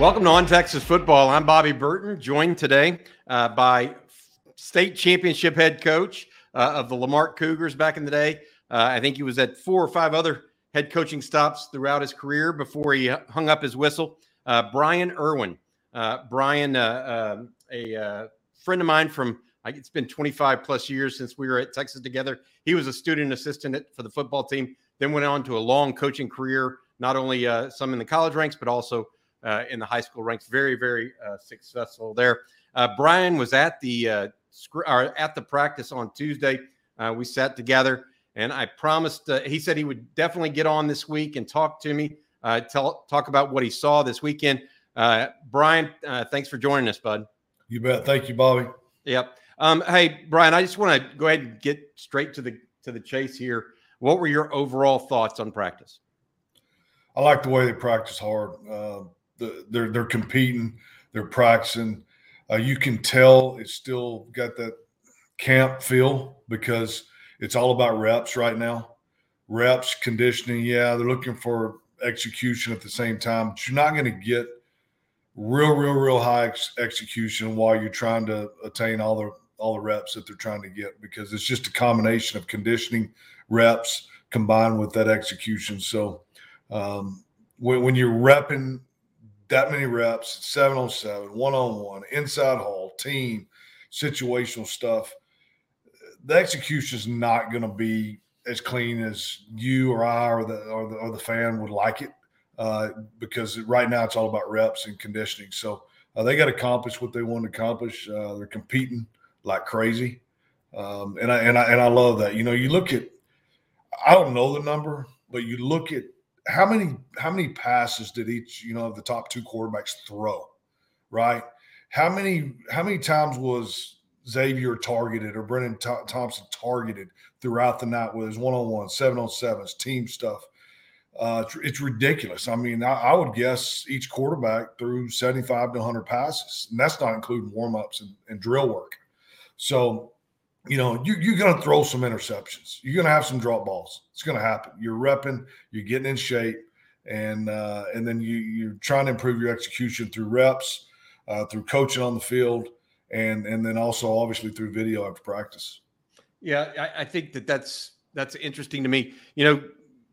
Welcome to On Texas Football. I'm Bobby Burton, joined today uh, by state championship head coach uh, of the La Marque Cougars back in the day. Uh, I think he was at four or five other head coaching stops throughout his career before he hung up his whistle. Uh, Brian Irwin. Uh, Brian, uh, a friend of mine from it's been 25 plus years since we were at Texas together. He was a student assistant for the football team, then went on to a long coaching career, not only some in the college ranks, but also in the high school ranks. Very, very uh, successful there. Uh, Brian was at the uh, or at the practice on Tuesday. Uh, we sat together, and I promised. Uh, he said he would definitely get on this week and talk to me, tell talk about what he saw this weekend. Brian, thanks for joining us, bud. You bet. Thank you, Bobby. Yep. Um, hey, Brian, I just want to go ahead and get straight to the to the chase here. What were your overall thoughts on practice? I like the way they practice hard. Uh, the, they're they're competing, they're practicing. Uh, you can tell it's still got that camp feel because it's all about reps right now. Reps, conditioning, yeah, they're looking for execution at the same time, but you're not going to get real, real, real high ex- execution while you're trying to attain all the all the reps that they're trying to get because it's just a combination of conditioning, reps combined with that execution. So um, when, when you're repping that many reps, seven on seven, one on one, inside hall, team, situational stuff, the execution is not going to be as clean as you or I or the or the, or the fan would like it, uh, because right now it's all about reps and conditioning. So uh, they got to accomplish what they want to accomplish. Uh, they're competing like crazy, um, and I and I and I love that. You know, you look at, I don't know the number, but you look at how many how many passes did each you know of the top two quarterbacks throw right? How many how many times was xavier targeted or Brenen Thompson targeted throughout the night with his one-on-one seven on sevens team stuff? Uh, it's, it's, ridiculous. I mean I, I, would guess each quarterback threw 75 to 100 passes and that's not including warm-ups and, and drill work. So you know, you, you're going to throw some interceptions. You're going to have some drop balls. It's going to happen. You're repping, you're getting in shape, and uh, and then you you're trying to improve your execution through reps, uh, through coaching on the field, and and then also obviously through video after practice. Yeah, I, I think that that's that's interesting to me. You know,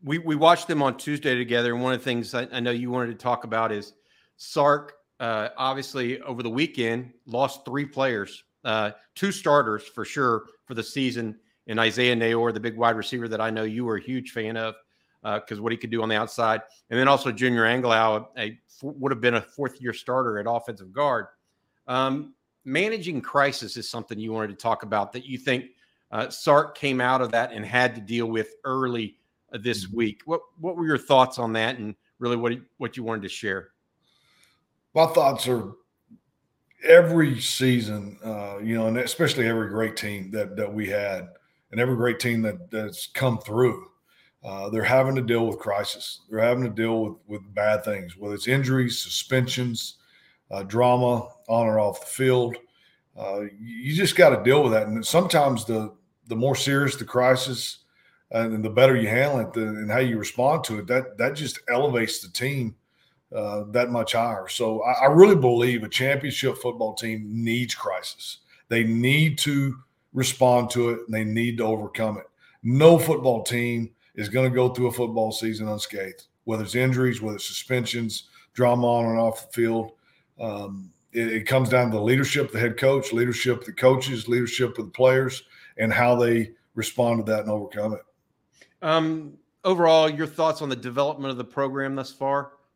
we we watched them on Tuesday together, and one of the things I, I know you wanted to talk about is Sark. Uh, obviously, over the weekend, lost three players uh, two starters for sure for the season in Isaiah Neyor, the big wide receiver that I know you were a huge fan of because uh, what he could do on the outside, and then also Junior Angilau, a, would have been a fourth year starter at offensive guard. Um, managing crisis is something you wanted to talk about that you think uh, Sark came out of that and had to deal with early uh, this mm-hmm. week. What what were your thoughts on that, and really what what you wanted to share? My thoughts are every season, uh, you know, and especially every great team that that we had, and every great team that that's come through, uh, they're having to deal with crisis. They're having to deal with with bad things, whether it's injuries, suspensions, uh, drama on or off the field. Uh, you just got to deal with that, and sometimes the the more serious the crisis, and the better you handle it, the, and how you respond to it, that that just elevates the team uh, that much higher. So I, I, really believe a championship football team needs crisis. They need to respond to it and they need to overcome it. No football team is going to go through a football season unscathed, whether it's injuries, whether it's suspensions, drama on and off the field. Um, it, it, comes down to the leadership the head coach, leadership the coaches, leadership of the players, and how they respond to that and overcome it. Um, overall, your thoughts on the development of the program thus far?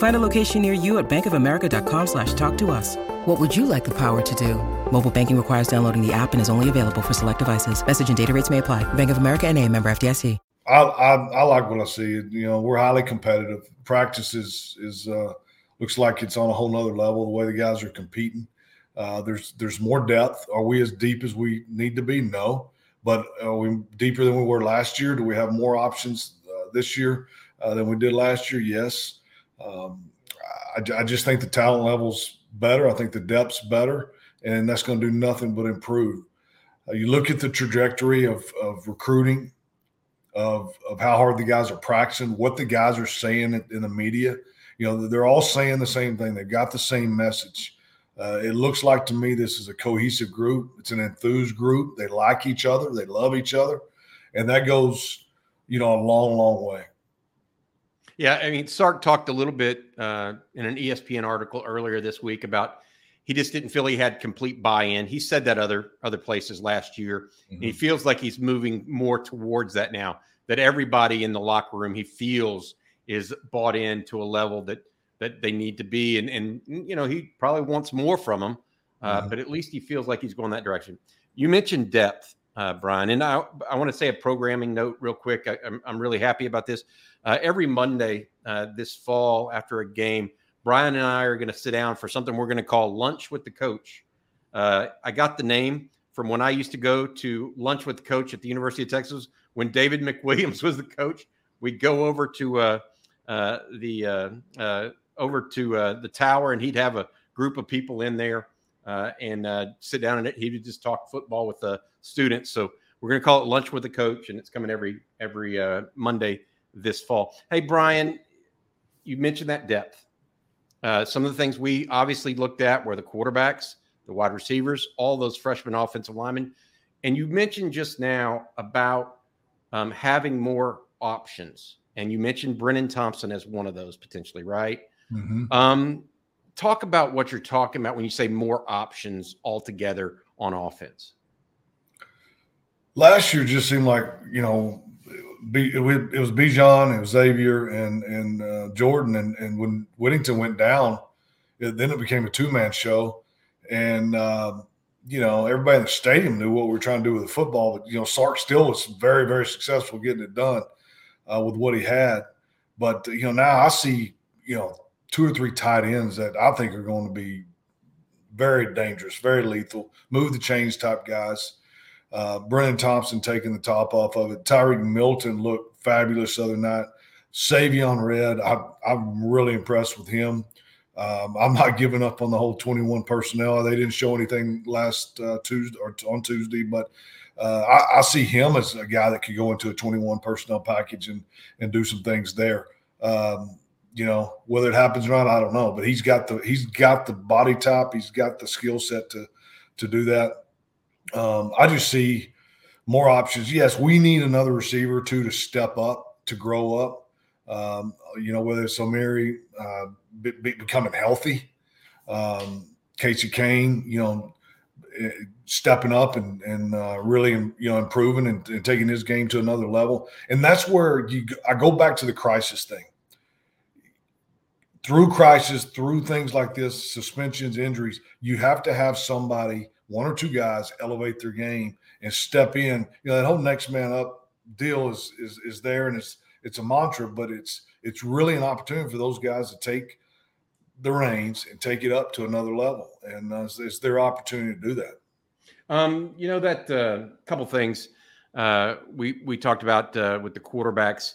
Find a location near you at bankofamerica.com slash talk to us. What would you like the power to do? Mobile banking requires downloading the app and is only available for select devices. Message and data rates may apply. Bank of America and a member FDIC. I, I, I like what I see. You know, we're highly competitive. Practice is, is uh, looks like it's on a whole nother level, the way the guys are competing. Uh, there's there's more depth. Are we as deep as we need to be? No. but are we deeper than we were last year? Do we have more options uh, this year uh, than we did last year? Yes. Um, I, I, just think the talent level's better. I think the depth's better, and that's going to do nothing but improve. Uh, you look at the trajectory of, of recruiting, of, of how hard the guys are practicing, what the guys are saying in, the media. You know, they're all saying the same thing. They've got the same message. Uh, it looks like to me this is a cohesive group. It's an enthused group. They like each other. They love each other, and that goes, you know, a long, long way. Yeah, I mean, Sark talked a little bit uh, in an ESPN article earlier this week about he just didn't feel he had complete buy-in. He said that other other places last year. Mm-hmm. he feels like he's moving more towards that now. That everybody in the locker room he feels is bought in to a level that that they need to be, and and you know he probably wants more from them, uh, mm-hmm. but at least he feels like he's going that direction. You mentioned depth, uh, Brian, and I I want to say a programming note real quick. I, I'm I'm really happy about this. Uh, every Monday uh, this fall after a game, Brian and I are going to sit down for something we're going to call Lunch with the Coach. Uh, I got the name from when I used to go to lunch with the coach at the University of Texas when David McWilliams was the coach. We'd go over to uh, uh, the over to the tower, and he'd have a group of people in there and sit down, and he would just talk football with the students. So we're going to call it Lunch with the Coach, and it's coming every every Monday this fall. Hey, Brian, you mentioned that depth. Uh, some of the things we obviously looked at were the quarterbacks, the wide receivers, all those freshman offensive linemen. And you mentioned just now about um, having more options. And you mentioned Brenen Thompson as one of those potentially, right? Mm-hmm. Um, talk about what you're talking about when you say more options altogether on offense. Last year just seemed like, you know, it, was Bijan, it was Xavier, and and uh, Jordan, and and when Whittington went down, it, then it became a two man show, and uh, you know everybody in the stadium knew what we were trying to do with the football, but you know Sark still was very very successful getting it done uh, with what he had, but you know now I see you know two or three tight ends that I think are going to be very dangerous, very lethal, move the chains type guys. Uh, Brenen Thompson taking the top off of it. Tyrique Milton looked fabulous the other night. Savion Red, I, am really impressed with him. Um, I'm not giving up on the whole 21 personnel. They didn't show anything last uh, Tuesday or on Tuesday, but uh, I, I, see him as a guy that could go into a 21 personnel package and and do some things there. Um, you know whether it happens or not, I don't know. But he's got the he's got the body type, he's got the skill set to to do that. Um, I just see more options. Yes, we need another receiver too to step up, to grow up. Um, you know, whether it's Omeire uh, be, be becoming healthy, um, Casey Cain, you know, eh, stepping up and and uh, really you know improving and, and, taking his game to another level. And that's where you I go back to the crisis thing. Through crisis, through things like this, suspensions, injuries, you have to have somebody one or two guys elevate their game and step in. You know, that whole next man up deal is is is there and it's it's a mantra, but it's it's really an opportunity for those guys to take the reins and take it up to another level. And uh, it's, it's, their opportunity to do that. Um, you know that uh, couple things uh, we we talked about uh, with the quarterbacks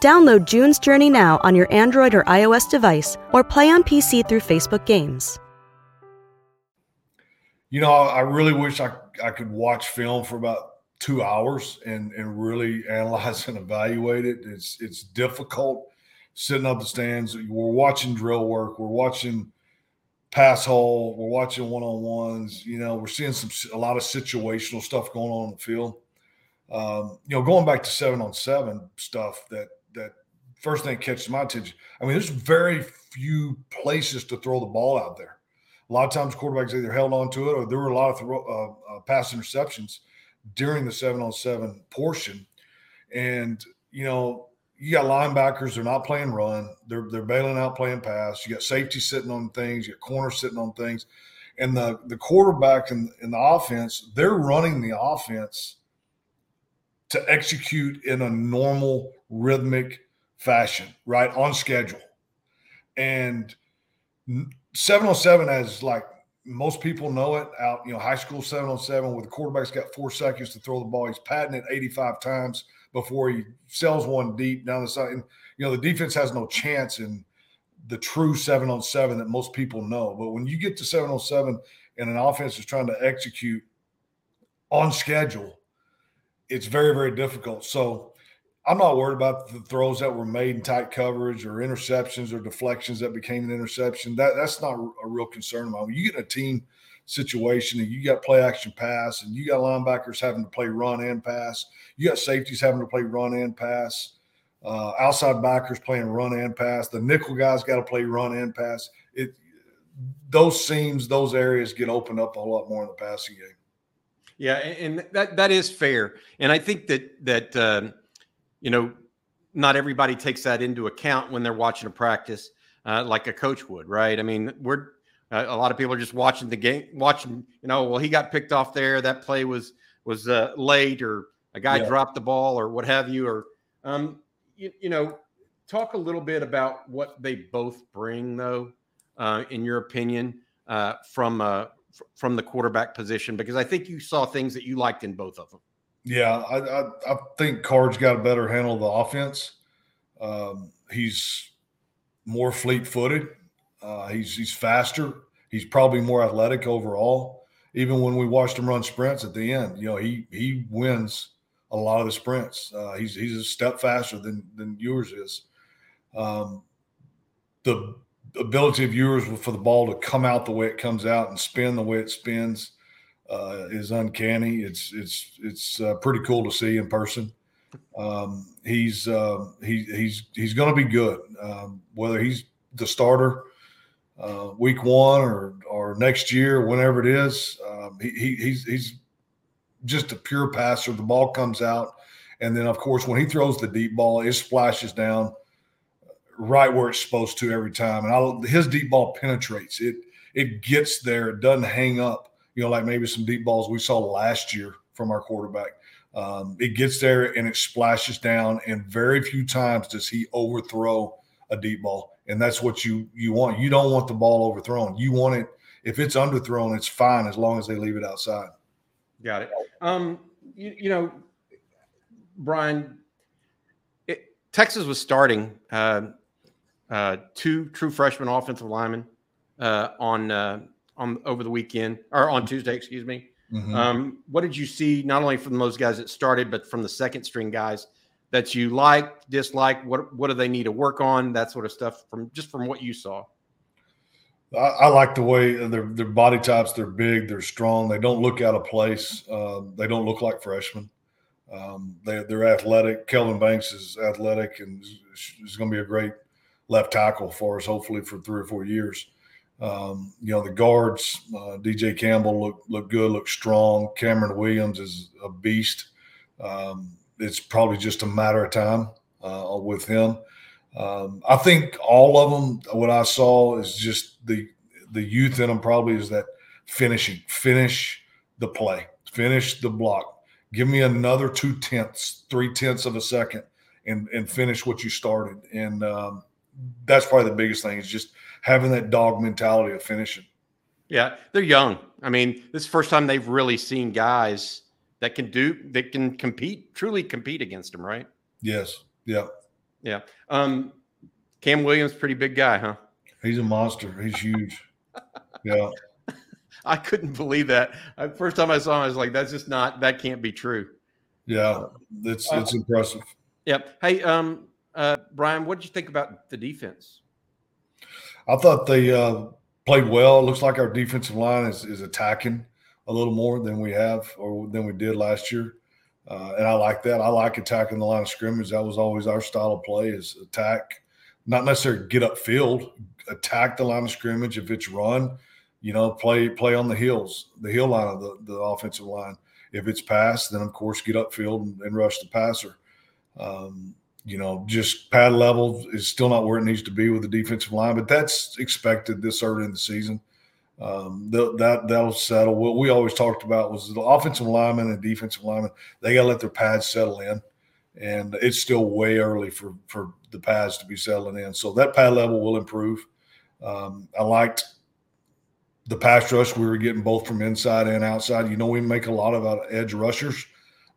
Download June's Journey now on your Android or iOS device or play on PC through Facebook Games. You know, I really wish I I could watch film for about two hours and and really analyze and evaluate it. It's it's difficult sitting up the stands. We're watching drill work. We're watching pass hole. We're watching one on ones. You know, we're seeing some a lot of situational stuff going on in the field. Um, you know, going back to seven on seven stuff that that first thing catches my attention. I mean, there's very few places to throw the ball out there. A lot of times, quarterbacks either held on to it or there were a lot of throw, uh, uh, pass interceptions during the seven on seven portion. And you know, you got linebackers, they're not playing run, they're they're bailing out playing pass. You got safety sitting on things, you got corner sitting on things. And the the quarterback and in the offense, they're running the offense to execute in a normal rhythmic fashion, right? On schedule. And 707 as like most people know it out, you know, high school 707 where the quarterback's got four seconds to throw the ball. He's patting it 85 times before he sells one deep down the side. And, you know, the defense has no chance in the true seven on seven that most people know. But when you get to seven on seven and an offense is trying to execute on schedule, it's very, very difficult. So I'm not worried about the throws that were made in tight coverage or interceptions or deflections that became an interception. That that's not a real concern of mine. When you get a team situation and you got play action pass and you got linebackers having to play run and pass, you got safeties having to play run and pass, uh, outside backers playing run and pass, the nickel guys got to play run and pass. It those seams, those areas get opened up a lot more in the passing game. Yeah, and that that is fair, and I think that that. Um, you know, not everybody takes that into account when they're watching a practice uh, like a coach would, right? I mean, we're uh, a lot of people are just watching the game, watching. You know, well, he got picked off there. That play was was uh, late, or a guy yeah. dropped the ball, or what have you. Or um, you, you, know, talk a little bit about what they both bring, though, uh, in your opinion, uh, from uh, from the quarterback position, because I think you saw things that you liked in both of them. Yeah, I, I, I think Card's got a better handle of the offense. Um, he's more fleet footed. Uh, he's he's faster. He's probably more athletic overall. Even when we watched him run sprints at the end, you know, he he wins a lot of the sprints. Uh, he's he's a step faster than than Ewers is. Um, the ability of Ewers for the ball to come out the way it comes out and spin the way it spins uh, is uncanny. It's it's it's uh, pretty cool to see in person. Um, he's uh, he, he's he's going to be good. Um, whether he's the starter uh, week one or or next year, whenever it is, um, he, he, he's he's just a pure passer. The ball comes out, and then of course when he throws the deep ball, it splashes down right where it's supposed to every time. And I, his deep ball penetrates it. It gets there. It doesn't hang up you know, like maybe some deep balls we saw last year from our quarterback. Um, it gets there and it splashes down, and very few times does he overthrow a deep ball, and that's what you you want. You don't want the ball overthrown. You want it if it's underthrown, it's fine as long as they leave it outside. Got it. Um, you, you know, Brian, it, Texas was starting uh, uh, two true freshman offensive linemen uh, on uh, on over the weekend or on Tuesday, excuse me. Mm-hmm. Um, what did you see not only from those guys that started, but from the second string guys that you like, dislike? What what do they need to work on? That sort of stuff from just from what you saw. I, I like the way their their body types. They're big, they're strong. They don't look out of place. Uh, they don't look like freshmen. Um, they, they're athletic. Kelvin Banks is athletic and is going to be a great left tackle for us, hopefully for three or four years. Um, you know, the guards, uh, DJ Campbell look look good, look strong. Cameron Williams is a beast. Um, it's probably just a matter of time uh, with him. Um, I think all of them. What I saw is just the the youth in them. Probably is that finishing, finish the play, finish the block. Give me another two tenths, three tenths of a second, and and finish what you started. And um, that's probably the biggest thing. Is just having that dog mentality of finishing. Yeah, they're young. I mean, this is the first time they've really seen guys that can do that can compete, truly compete against them, right? Yes. Yeah. Yeah. Um, Cam Williams, pretty big guy, huh? He's a monster. He's huge. yeah. I couldn't believe that. First time I saw him, I was like, "That's just not. That can't be true." Yeah, it's it's uh, impressive. Yep. Hey, um, uh, Brian, what did you think about the defense? I thought they uh, played well. It looks like our defensive line is, is attacking a little more than we have or than we did last year. Uh, and I like that. I like attacking the line of scrimmage. That was always our style of play is attack, not necessarily get up field, attack the line of scrimmage. If it's run, you know, play play on the hills, the hill line of the, the offensive line. If it's pass, then of course get upfield and, and rush the passer. Um, you know, just pad level is still not where it needs to be with the defensive line, but that's expected this early in the season. Um, that that'll settle. What we always talked about was the offensive lineman and defensive lineman. They got to let their pads settle in, and it's still way early for for the pads to be settling in. So that pad level will improve. Um, I liked the pass rush. We were getting both from inside and outside. You know, we make a lot of edge rushers,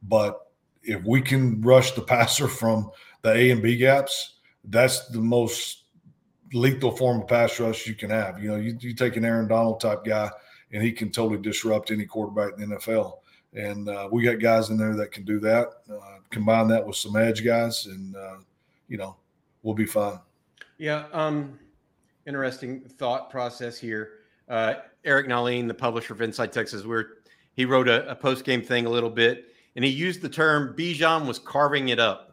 but if we can rush the passer from the A and B gaps, that's the most lethal form of pass rush you can have. You know, you, you take an Aaron Donald type guy, and he can totally disrupt any quarterback in the NFL. And uh, we got guys in there that can do that. Uh, combine that with some edge guys, and uh, you know, we'll be fine. Yeah. Um, interesting thought process here. Uh, Eric Nahlin, the publisher of Inside Texas, where he wrote a, a post game thing a little bit, and he used the term Bijan was carving it up.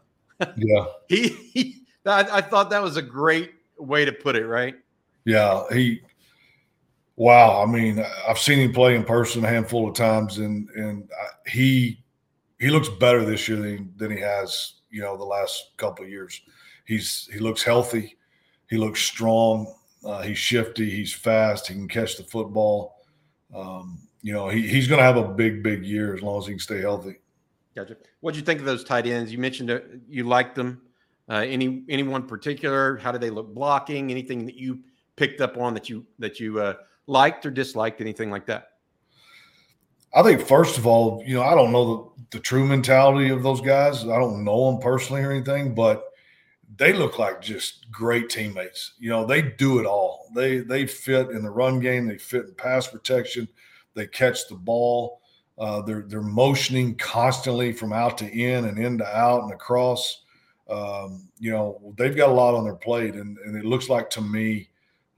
Yeah. he, he I, I, thought that was a great way to put it, right? Yeah. He, wow. I mean, I've seen him play in person a handful of times, and and he he looks better this year than, than he has, you know, the last couple of years. He's he looks healthy, he looks strong, uh, he's shifty, he's fast, he can catch the football. Um, you know, he, he's going to have a big, big year as long as he can stay healthy. Gotcha. What did you think of those tight ends? You mentioned uh, you liked them. Uh, any anyone particular? How did they look blocking? Anything that you picked up on that you that you uh, liked or disliked? Anything like that? I think first of all, you know, I don't know the, the true mentality of those guys. I don't know them personally or anything, but they look like just great teammates. You know, they do it all. They they fit in the run game. They fit in pass protection. They catch the ball. Uh, they're they're motioning constantly from out to in and in to out and across. Um, you know, they've got a lot on their plate, and, and it looks like to me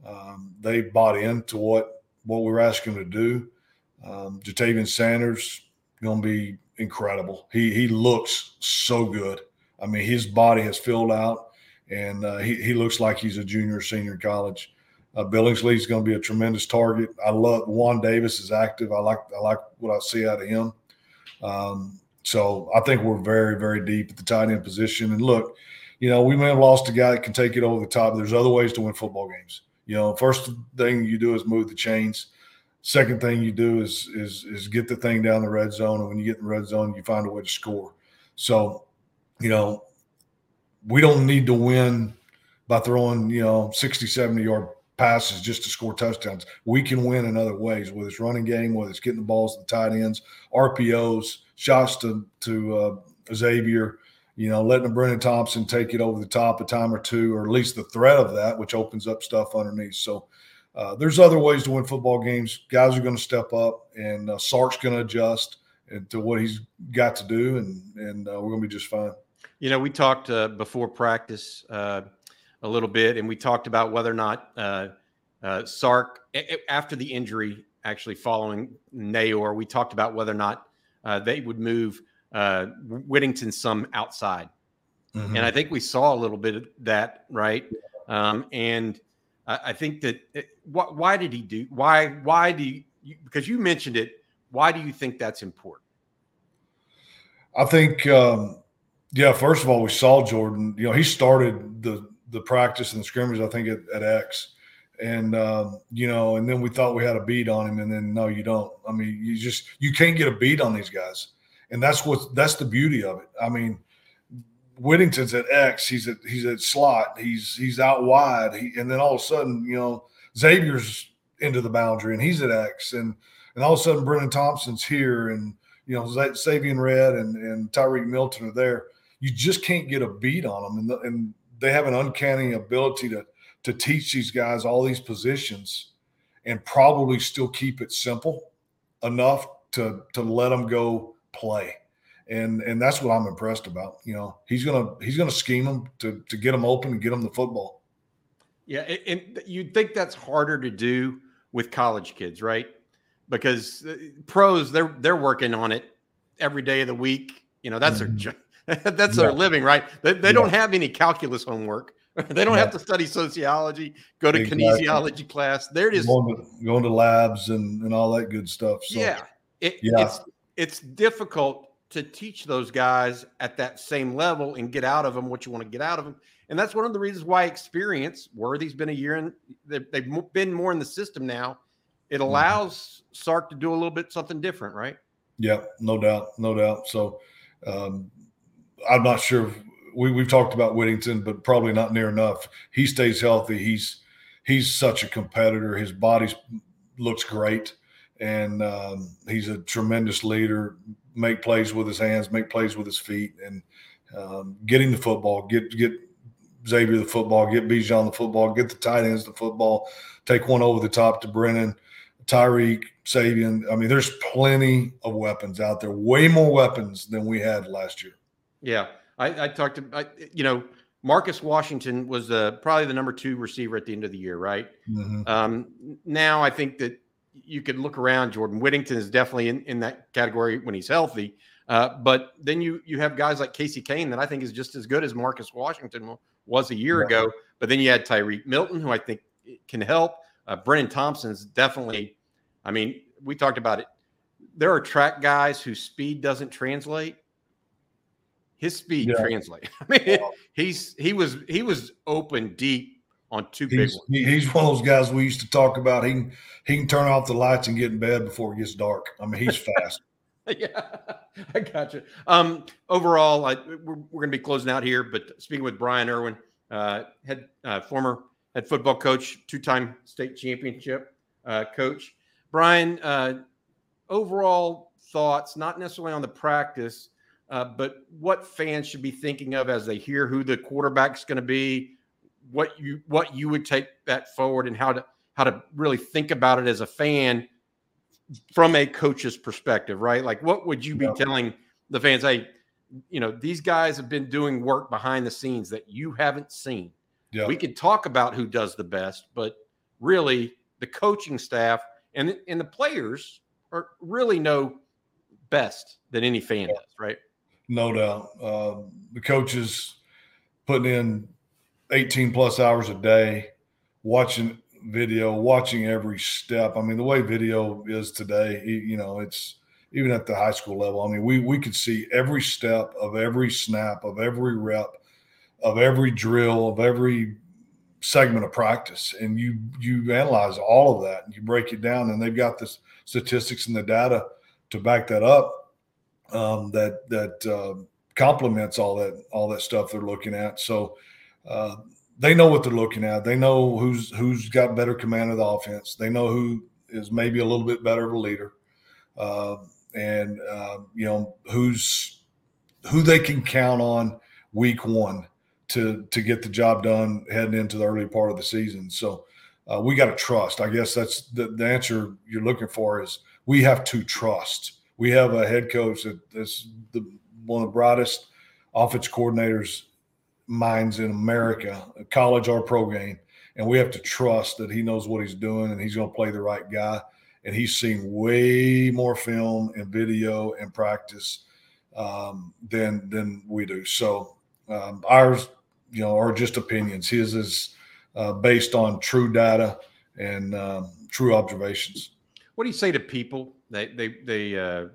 um, they bought into what what we are asking them to do. Um, Ja'Tavion Sanders going to be incredible. He he looks so good. I mean, his body has filled out, and uh, he he looks like he's a junior or senior in college. Uh, Billingsley is going to be a tremendous target. I love Juan Davis is active. I like I like what I see out of him. Um, so I think we're very very deep at the tight end position. And look, you know we may have lost a guy that can take it over the top. There's other ways to win football games. You know, first thing you do is move the chains. Second thing you do is is is get the thing down the red zone, and when you get in the red zone, you find a way to score. So, you know, we don't need to win by throwing you know 60, 70 yard passes just to score touchdowns. We can win in other ways, whether it's running game, whether it's getting the balls to the tight ends, RPOs, shots to to uh, Xavier, you know, letting Brenen Thompson take it over the top a time or two, or at least the threat of that, which opens up stuff underneath. So uh, there's other ways to win football games. Guys are going to step up, and uh, Sark's going to adjust to what he's got to do, and and uh, we're going to be just fine. You know, we talked uh, before practice uh, a little bit, and we talked about whether or not uh, uh, Sark, after the injury, actually following Neyor, we talked about whether or not uh, they would move uh, Whittington some outside. Mm-hmm. And I think we saw a little bit of that, right? Um, and I, I, think that it, wh- why did he do? Why? Why do you? Because you mentioned it. Why do you think that's important? I think, um, yeah. First of all, we saw Jordan. You know, he started the the practice and the scrimmage, I think, at, at X. And, um, you know, and then we thought we had a beat on him. And then, no, you don't. I mean, you just, you can't get a beat on these guys. And that's what, that's the beauty of it. I mean, Whittington's at X, he's at, he's at slot, he's, he's out wide. He, and then all of a sudden, you know, Xavier's into the boundary and he's at X. And, and all of a sudden, Brenen Thompson's here and, you know, Savion Red and, and Tyrique Milton are there. You just can't get a beat on them. And, the, and they have an uncanny ability to to teach these guys all these positions and probably still keep it simple enough to to let them go play. And and that's what I'm impressed about. You know, he's gonna he's gonna scheme them to to get them open and get them the football. Yeah, and you'd think that's harder to do with college kids, right? Because uh, pros they're they're working on it every day of the week. You know, that's mm-hmm. their That's yeah. their living, right? They, they yeah. don't have any calculus homework. they don't yeah. have to study sociology, go to exactly. kinesiology class. They're just going to, going to labs and, and all that good stuff. So, yeah, it, yeah, it's it's difficult to teach those guys at that same level and get out of them what you want to get out of them. And that's one of the reasons why experience, Worthy's been a year and they've, they've been more in the system now. It mm-hmm. allows Sark to do a little bit something different, right? Yeah, no doubt, no doubt. So um, I'm not sure. We we've talked about Whittington, but probably not near enough. He stays healthy. He's he's such a competitor. His body looks great, and um, he's a tremendous leader make plays with his hands, make plays with his feet, and um, getting the football, get get Xavier the football, get Bijan the football, get the tight ends the football, take one over the top to Brenen, Tyreek, Savion. I mean, there's plenty of weapons out there, way more weapons than we had last year. Yeah, I, I talked to I, you know Marcus Washington was uh, probably the number two receiver at the end of the year, right? Mm-hmm. Um, now I think that you could look around. Jordan Whittington is definitely in, in that category when he's healthy. Uh, but then you you have guys like Casey Cain that I think is just as good as Marcus Washington was a year ago. But then you had Tyreek Milton, who I think can help. Uh, Brenen Thompson's definitely. I mean, we talked about it. There are track guys whose speed doesn't translate. His speed yeah. translates. I mean, he's he was he was open deep on two he's, big ones. He's one of those guys we used to talk about. He can he can turn off the lights and get in bed before it gets dark. I mean, he's fast. yeah, I got you. Um, overall, I, we're, we're going to be closing out here, but speaking with Brian Irwin, uh, head uh, former head football coach, two-time state championship uh, coach. Brian, uh, overall thoughts, not necessarily on the practice, uh, but what fans should be thinking of as they hear who the quarterback's going to be, what you what you would take that forward and how to how to really think about it as a fan from a coach's perspective, right? Like what would you be yeah. telling the fans? Hey, you know, these guys have been doing work behind the scenes that you haven't seen. Yeah. We could talk about who does the best, but really the coaching staff and and the players are really no best than any fan yeah. does, right? No doubt. Uh, the coaches putting in 18 plus hours a day, watching video, watching every step. I mean, the way video is today, you know, it's even at the high school level. I mean, we we could see every step of every snap, of every rep, of every drill, of every segment of practice, and you you analyze all of that and you break it down, and they've got the statistics and the data to back that up. Um, that that uh, complements all that all that stuff they're looking at. So uh, they know what they're looking at. They know who's who's got better command of the offense. They know who is maybe a little bit better of a leader, uh, and uh, you know who's who they can count on week one to to get the job done heading into the early part of the season. So uh, we got to trust. I guess that's the, the answer you're looking for is we have to trust. We have a head coach that, that's the one of the brightest offense coordinators minds in America, college or pro game, and we have to trust that he knows what he's doing and he's going to play the right guy. And he's seen way more film and video and practice um, than than we do. So um, ours, you know, are just opinions. His is uh, based on true data and um, true observations. What do you say to people? They they they uh,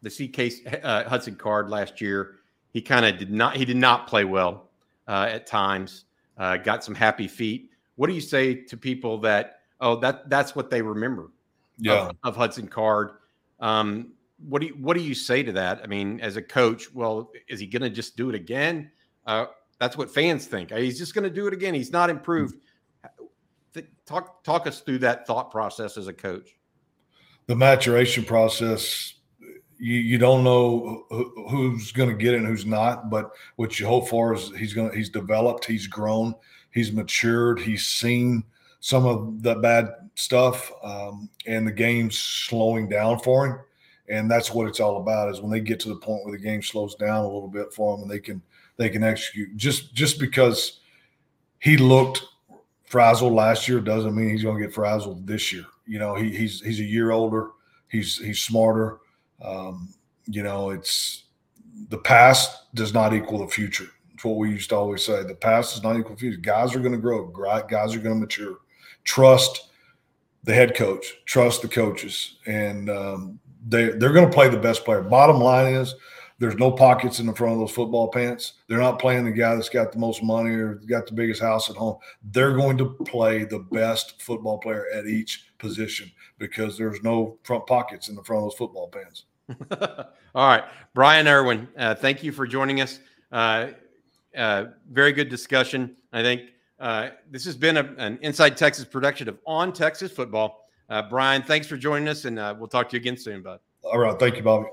they see Case uh, Hudson Card last year. He kind of did not. He did not play well uh, at times. Uh, got some happy feet. What do you say to people that oh that that's what they remember yeah. of, of Hudson Card? Um, what do you what do you say to that? I mean, as a coach, well, is he going to just do it again? Uh, that's what fans think. He's just going to do it again. He's not improved. Talk talk us through that thought process as a coach. The maturation process you, you don't know who's going to get it and who's not. But what you hope for is he's going to he's developed, he's grown, he's matured, he's seen some of the bad stuff, um, and the game's slowing down for him. And that's what it's all about. Is when they get to the point where the game slows down a little bit for them, and they can they can execute. Just just because he looked frazzled last year doesn't mean he's going to get frazzled this year. You know, he, he's he's a year older. He's he's smarter. Um, you know, it's the past does not equal the future. It's what we used to always say. The past is not equal future. Guys are going to grow. Guys are going to mature. Trust the head coach. Trust the coaches, and um, they they're going to play the best player. Bottom line is there's no pockets in the front of those football pants. They're not playing the guy that's got the most money or got the biggest house at home. They're going to play the best football player at each position because there's no front pockets in the front of those football pants. All right, Brian Irwin, uh, thank you for joining us. Uh, uh, very good discussion. I think uh, this has been a, an Inside Texas production of On Texas Football. Uh, Brian, thanks for joining us, and uh, we'll talk to you again soon, bud. All right. Thank you, Bobby.